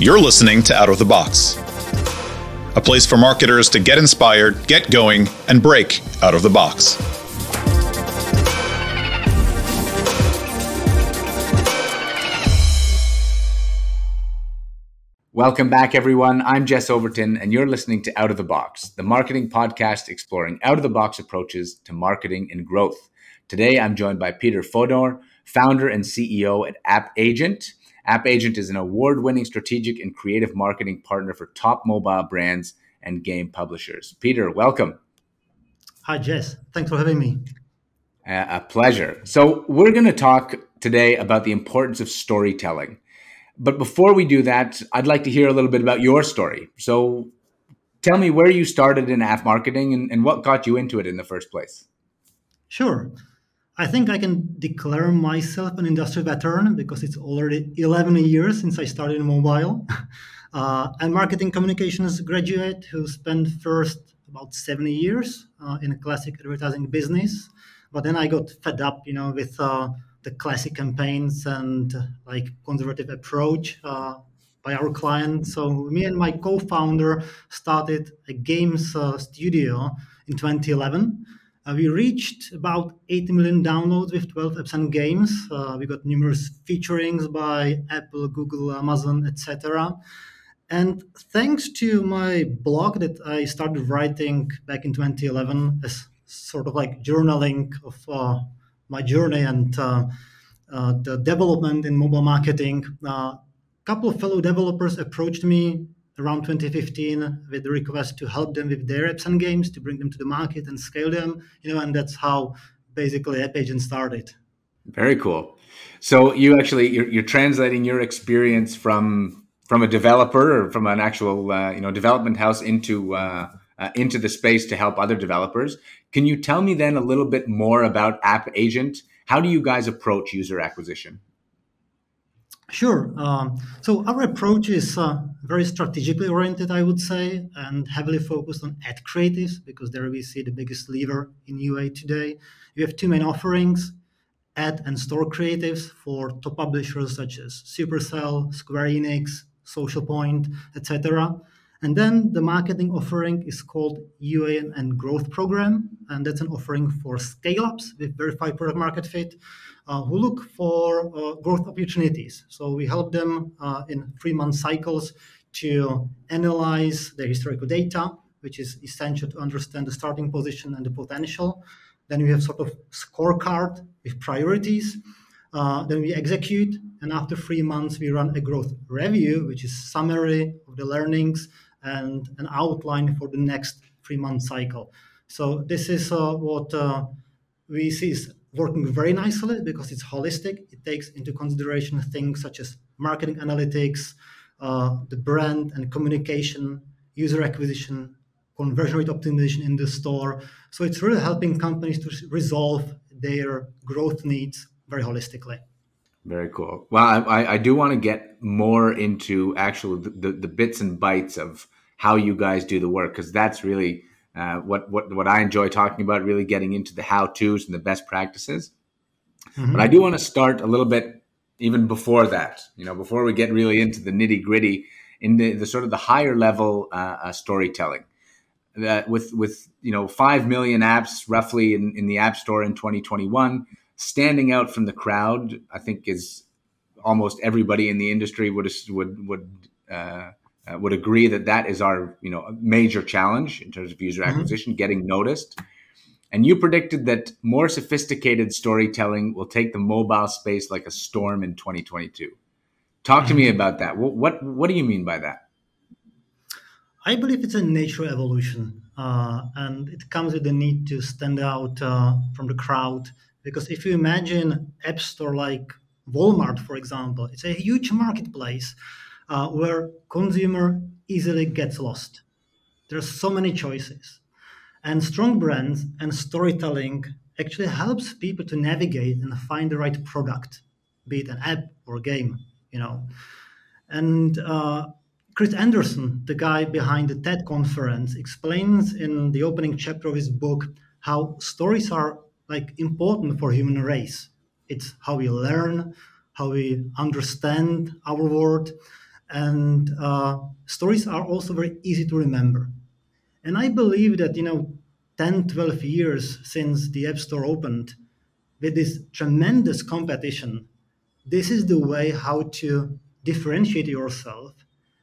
You're listening to Out of the Box, a place for marketers to get inspired, get going, and break out of the box. Welcome back, everyone. I'm Jess Overton, and you're listening to Out of the Box, the marketing podcast exploring out of the box approaches to marketing and growth. Today, I'm joined by Peter Fodor, founder and CEO at App Agent. App Agent is an award winning strategic and creative marketing partner for top mobile brands and game publishers. Peter, welcome. Hi, Jess. Thanks for having me. Uh, a pleasure. So, we're going to talk today about the importance of storytelling. But before we do that, I'd like to hear a little bit about your story. So, tell me where you started in app marketing and, and what got you into it in the first place. Sure. I think I can declare myself an industry veteran because it's already 11 years since I started in mobile. Uh, and marketing communications graduate who spent first about 70 years uh, in a classic advertising business. But then I got fed up, you know, with uh, the classic campaigns and like conservative approach uh, by our client. So me and my co-founder started a games uh, studio in 2011 uh, we reached about 80 million downloads with 12 apps and games. Uh, we got numerous featurings by Apple, Google, Amazon, etc. And thanks to my blog that I started writing back in 2011 as sort of like journaling of uh, my journey and uh, uh, the development in mobile marketing, a uh, couple of fellow developers approached me around 2015 with the request to help them with their apps and games to bring them to the market and scale them you know and that's how basically app agent started. Very cool. So you actually you're, you're translating your experience from from a developer or from an actual uh, you know development house into uh, uh, into the space to help other developers. Can you tell me then a little bit more about app agent? How do you guys approach user acquisition Sure. Um, so our approach is uh, very strategically oriented, I would say, and heavily focused on ad creatives because there we see the biggest lever in UA today. We have two main offerings: ad and store creatives for top publishers such as Supercell, Square Enix, Social Point, etc. And then the marketing offering is called UA and Growth Program, and that's an offering for scale-ups with verified product market fit who look for uh, growth opportunities. So we help them uh, in three-month cycles to analyze their historical data, which is essential to understand the starting position and the potential. Then we have sort of scorecard with priorities. Uh, then we execute, and after three months, we run a growth review, which is summary of the learnings and an outline for the next three-month cycle. So this is uh, what uh, we see is working very nicely because it's holistic. It takes into consideration things such as marketing analytics, uh, the brand and communication, user acquisition, conversion rate optimization in the store. So it's really helping companies to resolve their growth needs very holistically. Very cool. Well, I, I do want to get more into actual the, the, the bits and bytes of how you guys do the work because that's really uh, what what what I enjoy talking about, really getting into the how tos and the best practices. Mm-hmm. But I do want to start a little bit even before that. You know, before we get really into the nitty gritty, in the, the sort of the higher level uh, uh, storytelling. That with with you know five million apps roughly in, in the App Store in 2021, standing out from the crowd, I think is almost everybody in the industry would would would uh, uh, would agree that that is our you know major challenge in terms of user mm-hmm. acquisition, getting noticed. And you predicted that more sophisticated storytelling will take the mobile space like a storm in 2022. Talk to me mm-hmm. about that. What, what, what do you mean by that? I believe it's a natural evolution, uh, and it comes with the need to stand out uh, from the crowd. Because if you imagine app store like Walmart, for example, it's a huge marketplace uh, where consumer easily gets lost. There are so many choices, and strong brands and storytelling actually helps people to navigate and find the right product, be it an app or game, you know. And uh, Chris Anderson, the guy behind the TED conference, explains in the opening chapter of his book how stories are like important for human race. It's how we learn, how we understand our world, and uh, stories are also very easy to remember. And I believe that, you know, 10, 12 years since the App Store opened, with this tremendous competition, this is the way how to differentiate yourself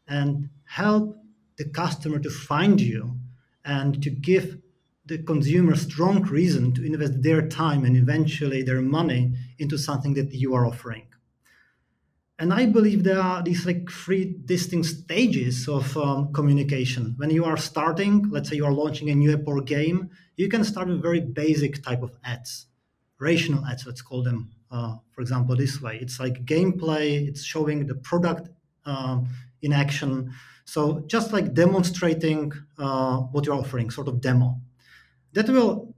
and help the customer to find you and to give the consumer strong reason to invest their time and eventually their money into something that you are offering and i believe there are these like three distinct stages of um, communication. When you are starting let's say you are launching a new app or game you can start with very basic type of ads rational ads let's call them uh, for example this way. It's like gameplay it's showing the product um, in action. So just like demonstrating uh, what you're offering sort of demo. That will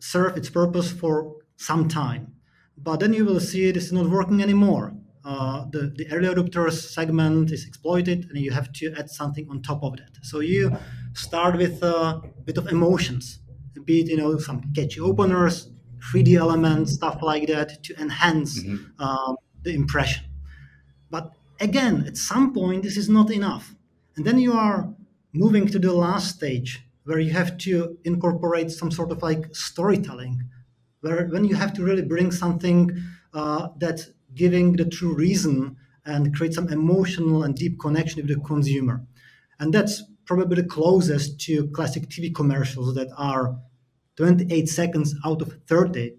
serve its purpose for some time but then you will see this is not working anymore uh, the, the early adopters segment is exploited and you have to add something on top of that. So you start with a bit of emotions, a bit you know, some catchy openers, 3D elements, stuff like that to enhance mm-hmm. uh, the impression. But again, at some point, this is not enough. And then you are moving to the last stage where you have to incorporate some sort of like storytelling, where when you have to really bring something uh, that giving the true reason and create some emotional and deep connection with the consumer. And that's probably the closest to classic TV commercials that are 28 seconds out of 30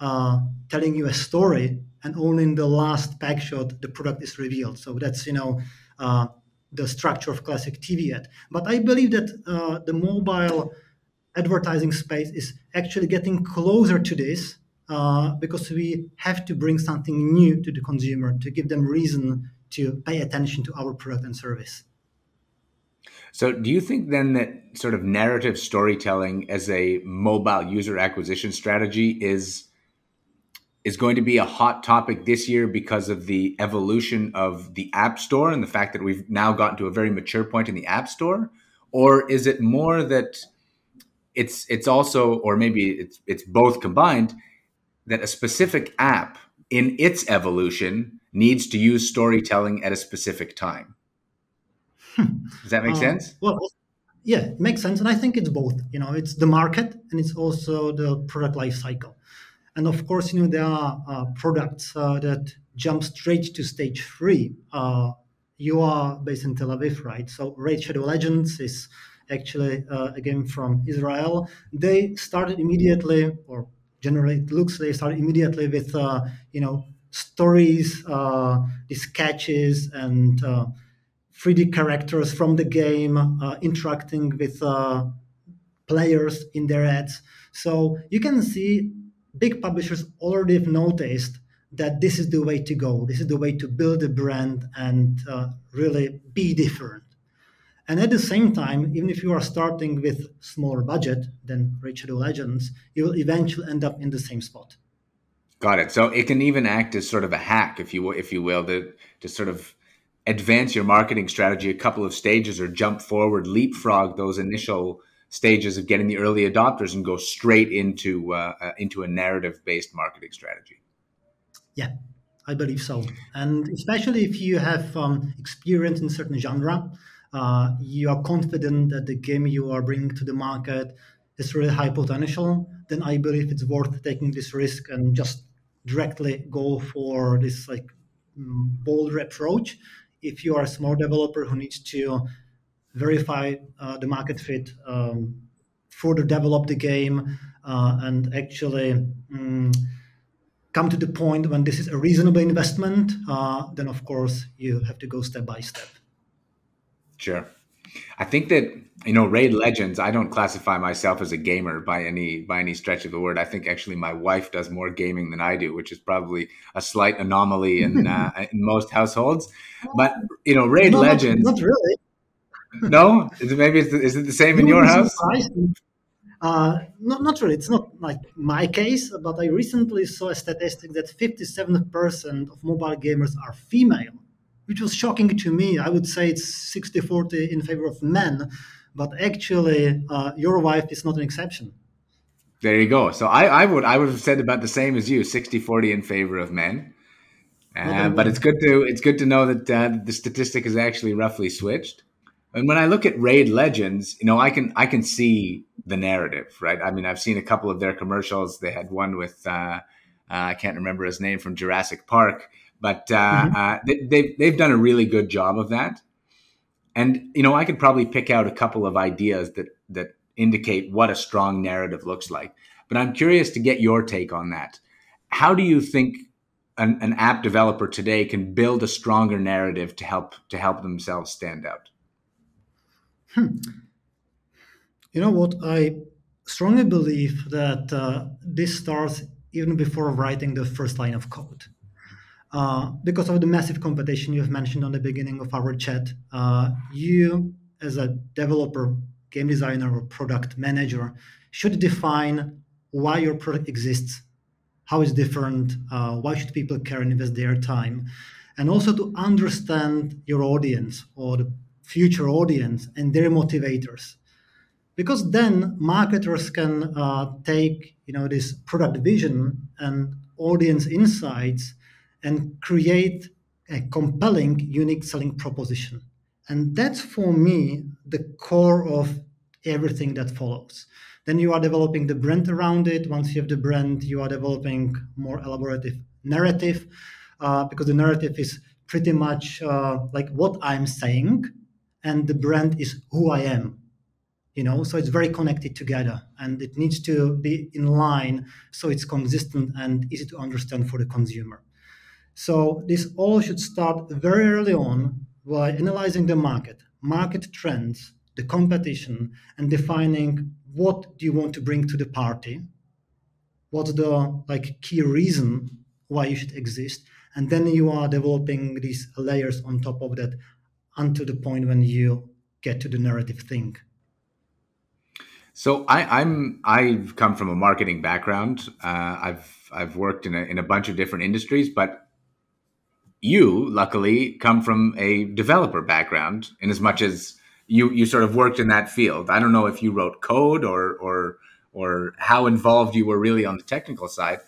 uh, telling you a story and only in the last pack shot the product is revealed. So that's, you know, uh, the structure of classic TV ad. But I believe that uh, the mobile advertising space is actually getting closer to this uh, because we have to bring something new to the consumer to give them reason to pay attention to our product and service. So, do you think then that sort of narrative storytelling as a mobile user acquisition strategy is is going to be a hot topic this year because of the evolution of the App Store and the fact that we've now gotten to a very mature point in the App Store, or is it more that it's it's also, or maybe it's it's both combined, that a specific app in its evolution needs to use storytelling at a specific time. Hmm. Does that make uh, sense? Well, yeah, it makes sense. And I think it's both. You know, it's the market and it's also the product life cycle. And of course, you know, there are uh, products uh, that jump straight to stage three. Uh, you are based in Tel Aviv, right? So Raid Shadow Legends is actually uh, a game from Israel. They started immediately, or generate looks they start immediately with uh, you know stories uh, these sketches and uh, 3d characters from the game uh, interacting with uh, players in their ads. So you can see big publishers already have noticed that this is the way to go. This is the way to build a brand and uh, really be different and at the same time, even if you are starting with smaller budget than Raid Shadow Legends, you will eventually end up in the same spot. Got it. So it can even act as sort of a hack, if you if you will, to to sort of advance your marketing strategy a couple of stages or jump forward, leapfrog those initial stages of getting the early adopters and go straight into uh, uh, into a narrative based marketing strategy. Yeah, I believe so, and especially if you have um, experience in certain genre uh, you are confident that the game you are bringing to the market is really high potential, then I believe it's worth taking this risk and just directly go for this like mm, bolder approach. If you are a small developer who needs to verify uh, the market fit, um, further develop the game, uh, and actually um, come to the point when this is a reasonable investment, uh, then of course you have to go step by step. Sure. I think that you know Raid Legends. I don't classify myself as a gamer by any by any stretch of the word. I think actually my wife does more gaming than I do, which is probably a slight anomaly in uh, in most households. But you know, Raid no, Legends. Not, not really. no, is it, maybe it's, is it the same in your house? Uh, not, not really. It's not like my case, but I recently saw a statistic that 57% of mobile gamers are female which was shocking to me. I would say it's 60 40 in favor of men, but actually, uh, your wife is not an exception. There you go. So I, I would I would have said about the same as you, 60 40 in favor of men. Uh, but it's good to it's good to know that uh, the statistic is actually roughly switched. And when I look at Raid Legends, you know, I can I can see the narrative, right? I mean, I've seen a couple of their commercials. They had one with uh, uh I can't remember his name from Jurassic Park, but uh, mm-hmm. Uh, they, they've they've done a really good job of that. And you know, I could probably pick out a couple of ideas that that indicate what a strong narrative looks like. But I'm curious to get your take on that. How do you think an, an app developer today can build a stronger narrative to help to help themselves stand out? Hmm. You know what? I strongly believe that uh, this starts even before writing the first line of code. Uh, because of the massive competition you've mentioned on the beginning of our chat, uh, you, as a developer, game designer, or product manager, should define why your product exists, how it's different, uh, why should people care and invest their time, and also to understand your audience or the future audience and their motivators. Because then marketers can uh, take you know this product vision and audience insights and create a compelling unique selling proposition and that's for me the core of everything that follows then you are developing the brand around it once you have the brand you are developing more elaborative narrative uh, because the narrative is pretty much uh, like what i'm saying and the brand is who I am. You know, so it's very connected together and it needs to be in line so it's consistent and easy to understand for the consumer. So this all should start very early on by analyzing the market, market trends, the competition, and defining what do you want to bring to the party, what's the like key reason why you should exist, and then you are developing these layers on top of that until the point when you get to the narrative thing. So I, am I've come from a marketing background. Uh, I've I've worked in a in a bunch of different industries, but you luckily come from a developer background. In as much as you you sort of worked in that field, I don't know if you wrote code or or or how involved you were really on the technical side.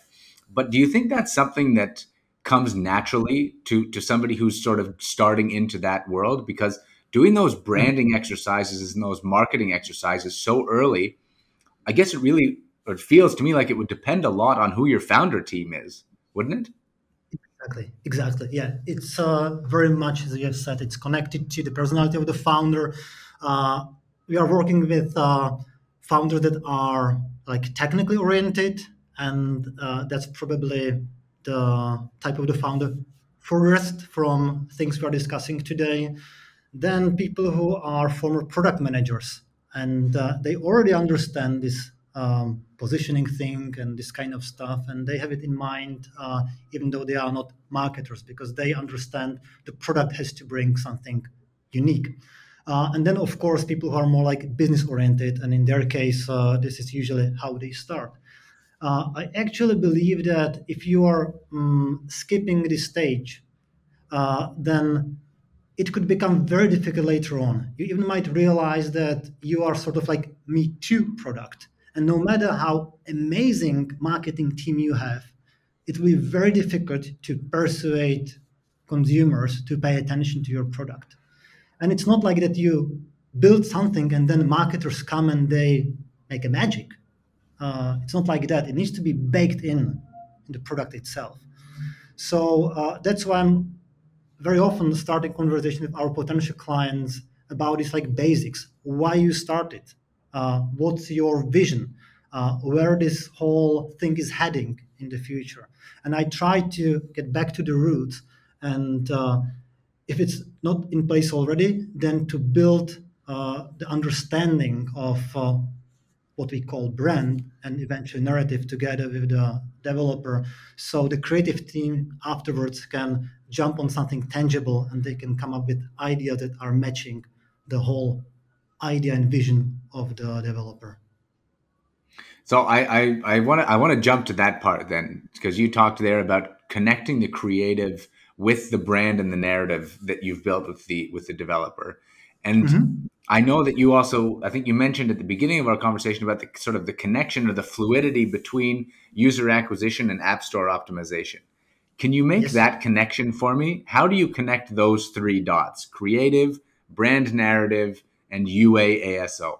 But do you think that's something that comes naturally to to somebody who's sort of starting into that world because doing those hmm. branding exercises and those marketing exercises so early i guess it really it feels to me like it would depend a lot on who your founder team is wouldn't it exactly exactly yeah. It's uh, very much as you have said it's connected to the personality of the founder. Uh, we are working with uh, founders that are like technically oriented and uh, that's probably the type of the founder first from things we're discussing today. Then people who are former product managers and uh, they already understand this um, positioning thing and this kind of stuff and they have it in mind uh, even though they are not marketers because they understand the product has to bring something unique uh, and then of course people who are more like business oriented and in their case uh, this is usually how they start uh, I actually believe that if you are um, skipping this stage, uh, then it could become very difficult later on. You even might realize that you are sort of like me too product. And no matter how amazing marketing team you have, it will be very difficult to persuade consumers to pay attention to your product. And it's not like that you build something and then marketers come and they make a magic uh, it's not like that. It needs to be baked in in the product itself. So uh, that's why I'm very often starting conversation with our potential clients about these like basics. Why you started? Uh, what's your vision? Uh, where this whole thing is heading in the future? And I try to get back to the roots. And uh, if it's not in place already, then to build the understanding of what we call brand and eventually narrative together with the developer so the creative team afterwards can jump on something tangible and they can come up with ideas that are matching the whole idea and vision of the developer so i i want to i want to jump to that part then because you talked there about connecting the creative with the brand and the narrative that you've built with the with the developer and mm-hmm. I know that you also, I think you mentioned at the beginning of our conversation about the sort of the connection or the fluidity between user acquisition and app store optimization. Can you make Yes. that connection for me? How do you connect those three dots? Creative, brand narrative, and UA ASO.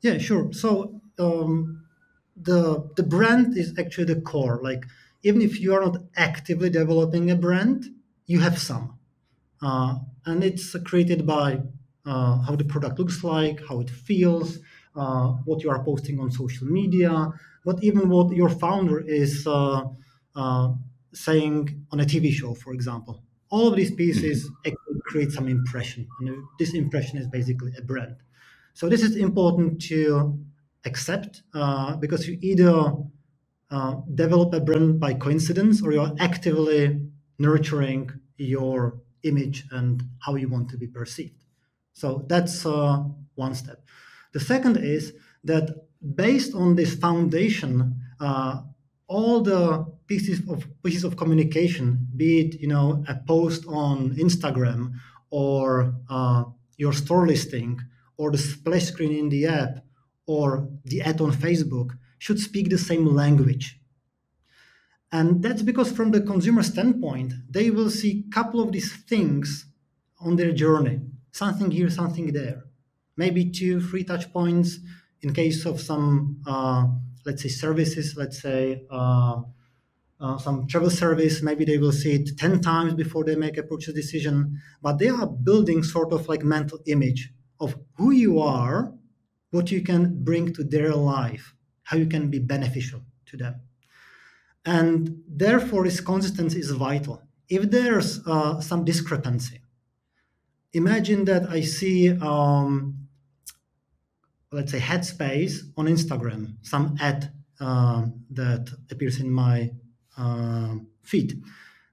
Yeah, sure. So um, the the brand is actually the core. Like even if you are not actively developing a brand, you have some, uh, and it's created by uh, how the product looks like, how it feels, uh, what you are posting on social media, but even what your founder is uh, uh, saying on a TV show, for example. All of these pieces actually create some impression, and this impression is basically a brand. So this is important to accept uh, because you either uh, develop a brand by coincidence or you're actively nurturing your image and how you want to be perceived. So that's uh, one step. The second is that based on this foundation, uh, all the pieces of pieces of communication, be it you know a post on Instagram or uh, your store listing or the splash screen in the app or the ad on Facebook, should speak the same language. And that's because from the consumer standpoint, they will see a couple of these things on their journey. Something here, something there. Maybe two, three touch points in case of some, uh, let's say, services, let's say uh, uh, some travel service, maybe they will see it 10 times before they make a purchase decision. But they are building sort of like mental image of who you are, what you can bring to their life, how you can be beneficial to them and therefore this consistency is vital if there's uh, some discrepancy imagine that i see um, let's say headspace on instagram some ad uh, that appears in my feed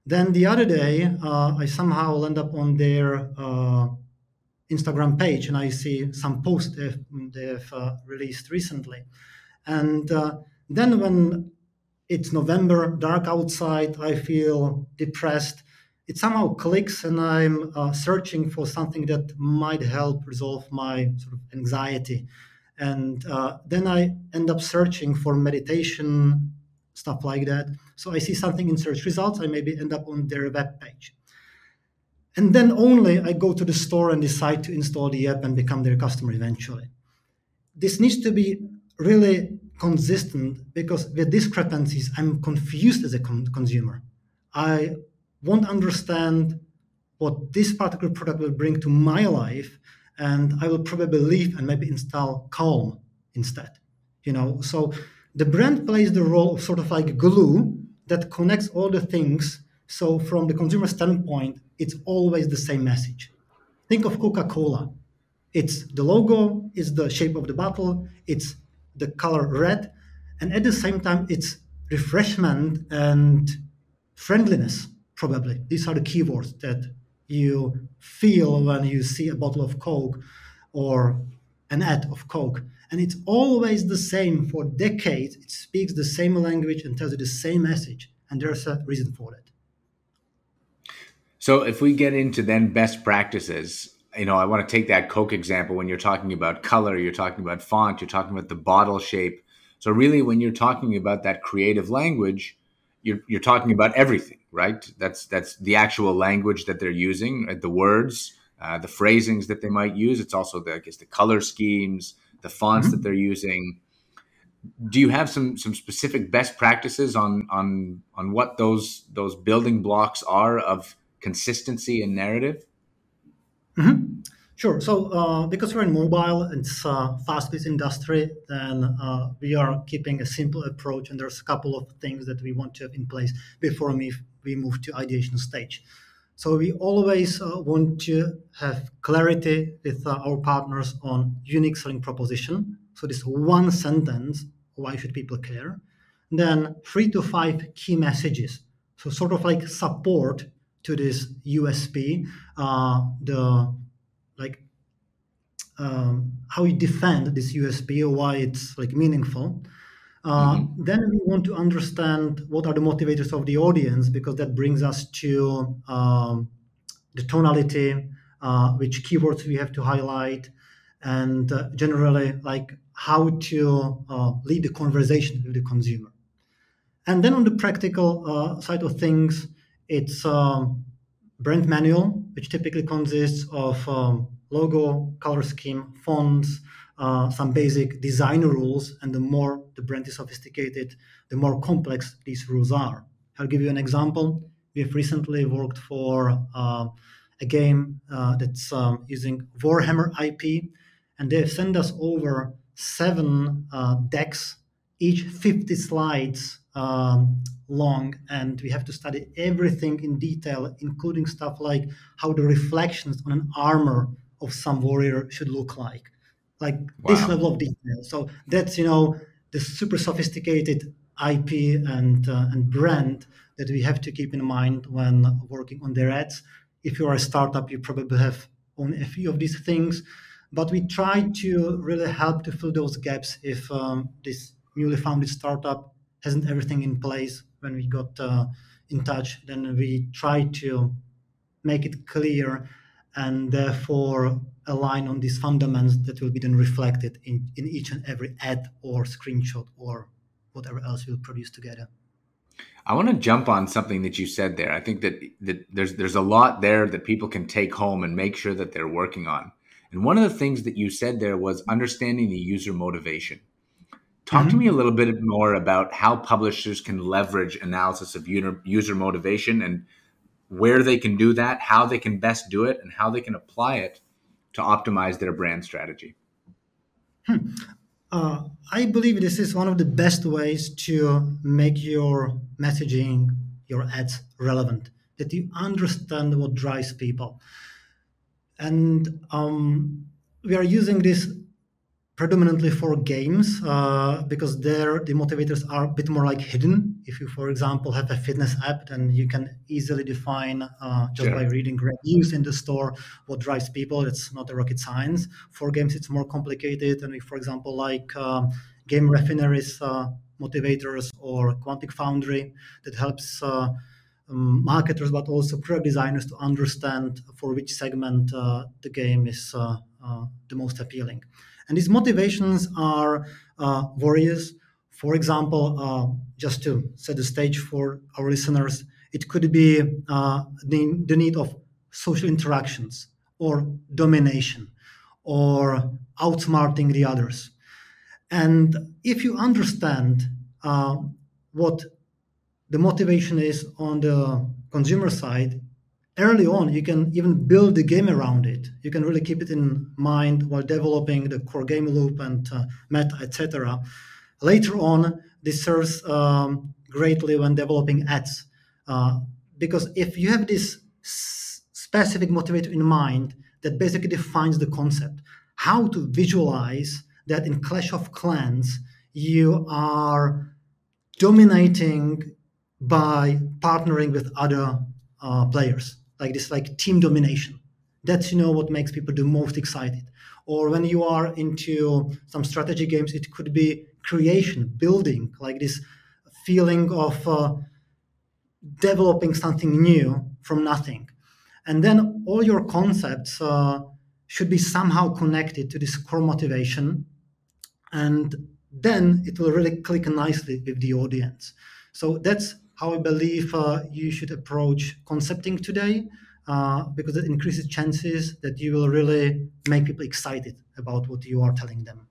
then the other day uh, i somehow end up on their uh, instagram page and i see some posts they've, they've uh, released recently and then when it's November, dark outside, I feel depressed. It somehow clicks, and I'm uh, searching for something that might help resolve my sort of anxiety. And uh, then I end up searching for meditation, stuff like that. So I see something in search results, I maybe end up on their web page. And then only I go to the store and decide to install the app and become their customer eventually. This needs to be really consistent because with discrepancies, I'm confused as a con- consumer. I won't understand what this particular product will bring to my life, and I will probably leave and maybe install Calm instead. You know, so the brand plays the role of sort of like glue that connects all the things. So from the consumer standpoint, it's always the same message. Think of Coca-Cola. It's the logo, it's the shape of the bottle, it's the color red, and at the same time, it's refreshment and friendliness, probably. These are the keywords that you feel when you see a bottle of Coke or an ad of Coke. And it's always the same for decades. It speaks the same language and tells you the same message. And there's a reason for that. So if we get into then best practices, you know, I want to take that Coke example when you're talking about color, you're talking about font, you're talking about the bottle shape. So really, when you're talking about that creative language, you're you're talking about everything, right? That's that's the actual language that they're using, right? the words, uh, the phrasings that they might use. It's also the I guess the color schemes, the fonts mm-hmm. that they're using. Do you have some some specific best practices on on on what those those building blocks are of consistency and narrative? Mm-hmm. Sure. So uh, because we're in mobile, it's a fast-paced industry, then uh, we are keeping a simple approach, and there's a couple of things that we want to have in place before we, we move to ideation stage. So we always uh, want to have clarity with uh, our partners on unique selling proposition. So this one sentence, why should people care? And then three to five key messages. So sort of like support to this USP, uh, the like um, how you defend this USP or why it's like meaningful. Uh, mm-hmm. Then we want to understand what are the motivators of the audience because that brings us to um, the tonality, uh, which keywords we have to highlight, and uh, generally like how to uh, lead the conversation with the consumer. And then on the practical uh, side of things, it's um, brand manual, which typically consists of um, logo, color scheme, fonts, uh, some basic design rules. And the more the brand is sophisticated, the more complex these rules are. I'll give you an example. We've recently worked for uh, a game uh, that's um, using Warhammer IP, and they've sent us over seven uh, decks, each 50 slides um, long, and we have to study everything in detail, including stuff like how the reflections on an armor of some warrior should look like, like wow. this level of detail. So that's you know the super sophisticated IP and uh, and brand that we have to keep in mind when working on their ads. If you are a startup, you probably have only a few of these things, but we try to really help to fill those gaps if um, this newly founded startup hasn't everything in place when we got uh, in touch. Then we try to make it clear and therefore align on these fundamentals that will be then reflected in, in each and every ad or screenshot or whatever else we'll produce together. I want to jump on something that you said there. I think that, that there's there's a lot there that people can take home and make sure that they're working on. And one of the things that you said there was understanding the user motivation. Talk mm-hmm. to me a little bit more about how publishers can leverage analysis of user motivation and where they can do that, how they can best do it, and how they can apply it to optimize their brand strategy. Hmm. Uh, I believe this is one of the best ways to make your messaging, your ads relevant, that you understand what drives people. And um, we are using this predominantly for games uh, because there the motivators are a bit more like hidden. If you, for example, have a fitness app, then you can easily define uh, just by reading reviews in the store what drives people. It's not a rocket science. For games, it's more complicated. And if, for example, like um, GameRefinery's uh, motivators or Quantic Foundry, that helps. Uh, um, marketers, but also product designers to understand for which segment uh, the game is uh, the most appealing. And these motivations are uh, various. For example, uh, just to set the stage for our listeners, it could be uh, the, the need of social interactions or domination or outsmarting the others. And if you understand uh, what the motivation is on the consumer side, early on you can even build the game around it. You can really keep it in mind while developing the core game loop and uh, meta etc later on this serves um, greatly when developing ads uh, because if you have this s- specific motivator in mind that basically defines the concept how to visualize that in clash of clans you are dominating by partnering with other uh, players like this like team domination. That's you know what makes people the most excited. Or when you are into some strategy games it could be creation building like this feeling of uh, developing something new from nothing. And then all your concepts uh, should be somehow connected to this core motivation and then it will really click nicely with the audience. So that's how I believe uh, you should approach concepting today, uh, because it increases chances that you will really make people excited about what you are telling them.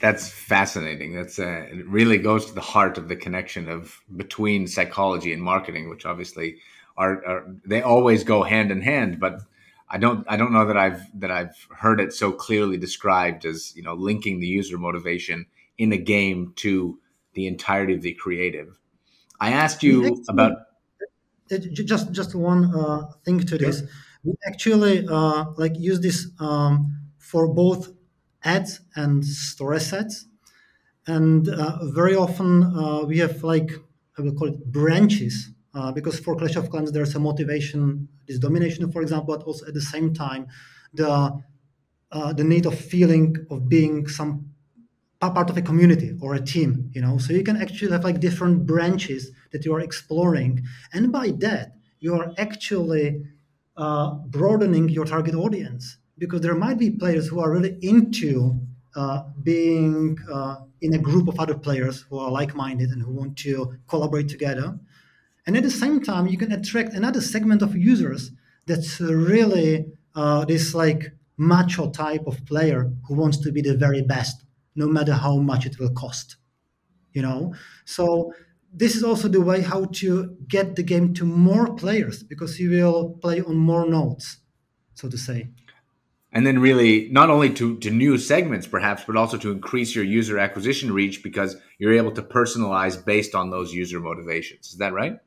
That's fascinating. That's uh, it really goes to the heart of the connection of between psychology and marketing, which obviously are, are they always go hand in hand, but I don't I don't know that I've that I've heard it so clearly described as you know linking the user motivation in a game to the entirety of the creative. I asked you actually, about just just one uh, thing to this. We actually uh, like use this um, for both ads and store assets, and uh, very often uh, we have like I will call it branches uh, because for Clash of Clans there's a motivation, this domination, for example, but also at the same time the uh, the need of feeling of being some part of a community or a team you know so you can actually have like different branches that you are exploring and by that you are actually uh, broadening your target audience because there might be players who are really into uh, being uh, in a group of other players who are like-minded and who want to collaborate together. And at the same time, you can attract another segment of users that's really uh, this like macho type of player who wants to be the very best, no matter how much it will cost. You know, so this is also the way how to get the game to more players because you will play on more nodes, so to say. And then really not only to, to new segments perhaps, but also to increase your user acquisition reach because you're able to personalize based on those user motivations. Is that right?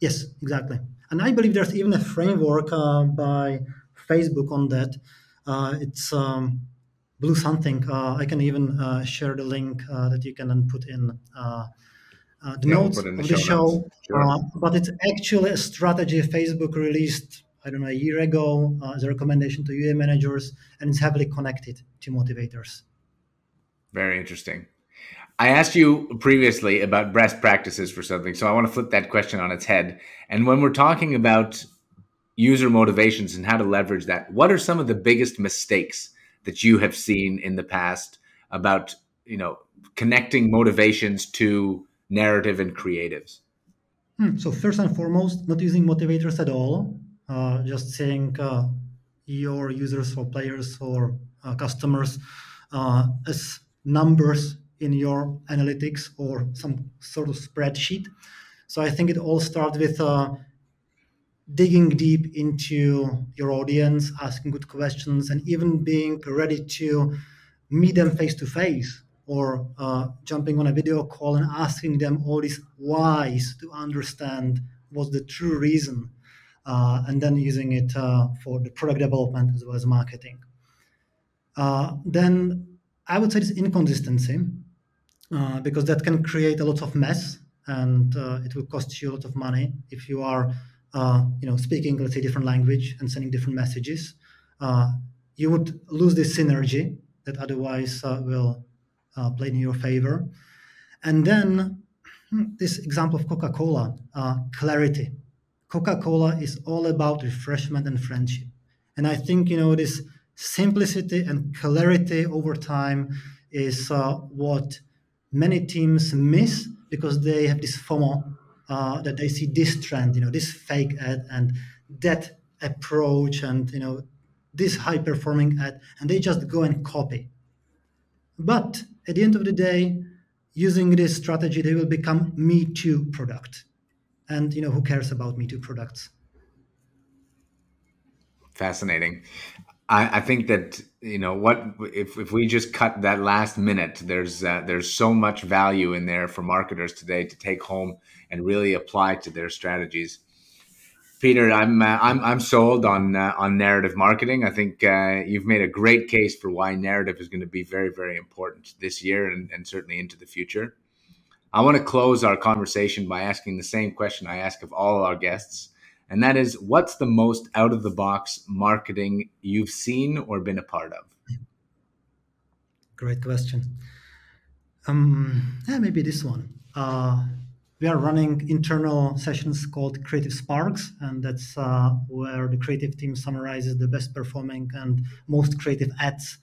Yes, exactly. And I believe there's even a framework uh, by Facebook on that. Uh, it's um, Blue something. Uh, I can even uh, share the link uh, that you can then put in uh, uh, the yeah, notes the of the show. Sure. but it's actually a strategy Facebook released, I don't know, a year ago as a recommendation to UA managers, and it's heavily connected to motivators. Very interesting. I asked you previously about best practices for something, so I want to flip that question on its head. And when we're talking about user motivations and how to leverage that, what are some of the biggest mistakes that you have seen in the past about you know connecting motivations to narrative and creatives hmm. so first and foremost not using motivators at all uh, just saying uh, your users or players or uh, customers uh, as numbers in your analytics or some sort of spreadsheet so i think it all starts with uh, digging deep into your audience, asking good questions, and even being ready to meet them face to face or uh, jumping on a video call and asking them all these whys to understand what's the true reason, uh, and then using it uh, for the product development as well as marketing. Uh, then I would say this inconsistency, uh, because that can create a lot of mess and uh, it will cost you a lot of money if you are you know, speaking, let's say, different language and sending different messages, uh, you would lose this synergy that otherwise uh, will uh, play in your favor. And then hmm, this example of Coca-Cola, uh, clarity. Coca-Cola is all about refreshment and friendship. And I think, you know, this simplicity and clarity over time is uh, what many teams miss because they have this FOMO uh, that they see this trend, you know, this fake ad and that approach and, you know, this high performing ad, and they just go and copy. But at the end of the day, using this strategy, they will become Me Too product. And, you know, who cares about Me Too products? Fascinating. I, I, think that you know what if, if we just cut that last minute there's uh, there's so much value in there for marketers today to take home and really apply to their strategies. Peter i'm uh, i'm i'm sold on uh, on narrative marketing. I think uh, you've made a great case for why narrative is going to be very very important this year and, and certainly into the future. I want to close our conversation by asking the same question i ask of all our guests and that is what's the most out of the box marketing you've seen or been a part of? Great question. Um, yeah, maybe this one. Uh, we are running internal sessions called Creative Sparks, and that's uh, where the creative team summarizes the best performing and most creative ads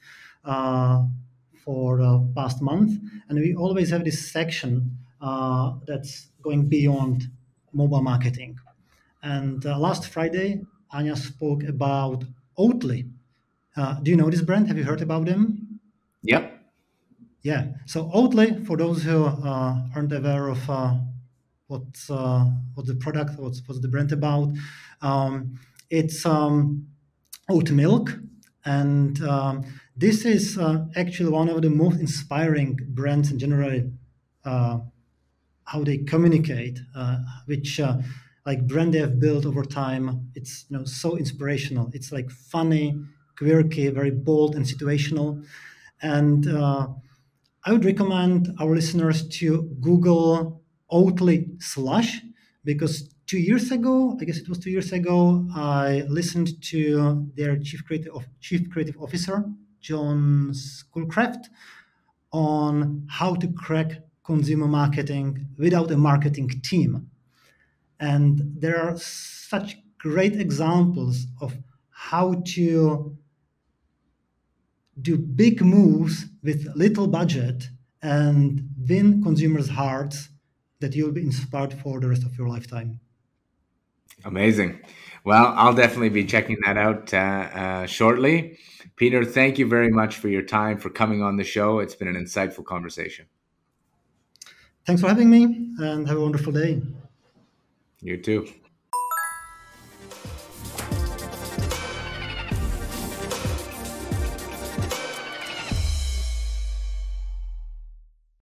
uh, for the past month. And we always have this section uh, that's going beyond mobile marketing. And uh, last Friday, Anya spoke about Oatly. Uh, do you know this brand? Have you heard about them? Yep. Yeah. So Oatly, for those who uh, aren't aware of uh, what's uh, what's the product, what's what's the brand about, um, it's um, oat milk, and um, this is uh, actually one of the most inspiring brands in general. how they communicate, which like brand they have built over time. It's you know so inspirational. It's like funny, quirky, very bold and situational. And uh, I would recommend our listeners to Google Oatly Slush because two years ago, I guess it was two years ago, I listened to their chief creative chief creative officer John Schoolcraft on how to crack consumer marketing without a marketing team. And there are such great examples of how to do big moves with little budget and win consumers' hearts that you'll be inspired for the rest of your lifetime. Amazing. Well, I'll definitely be checking that out uh, uh, shortly. Peter, thank you very much for your time, for coming on the show. It's been an insightful conversation. Thanks for having me and have a wonderful day. You too.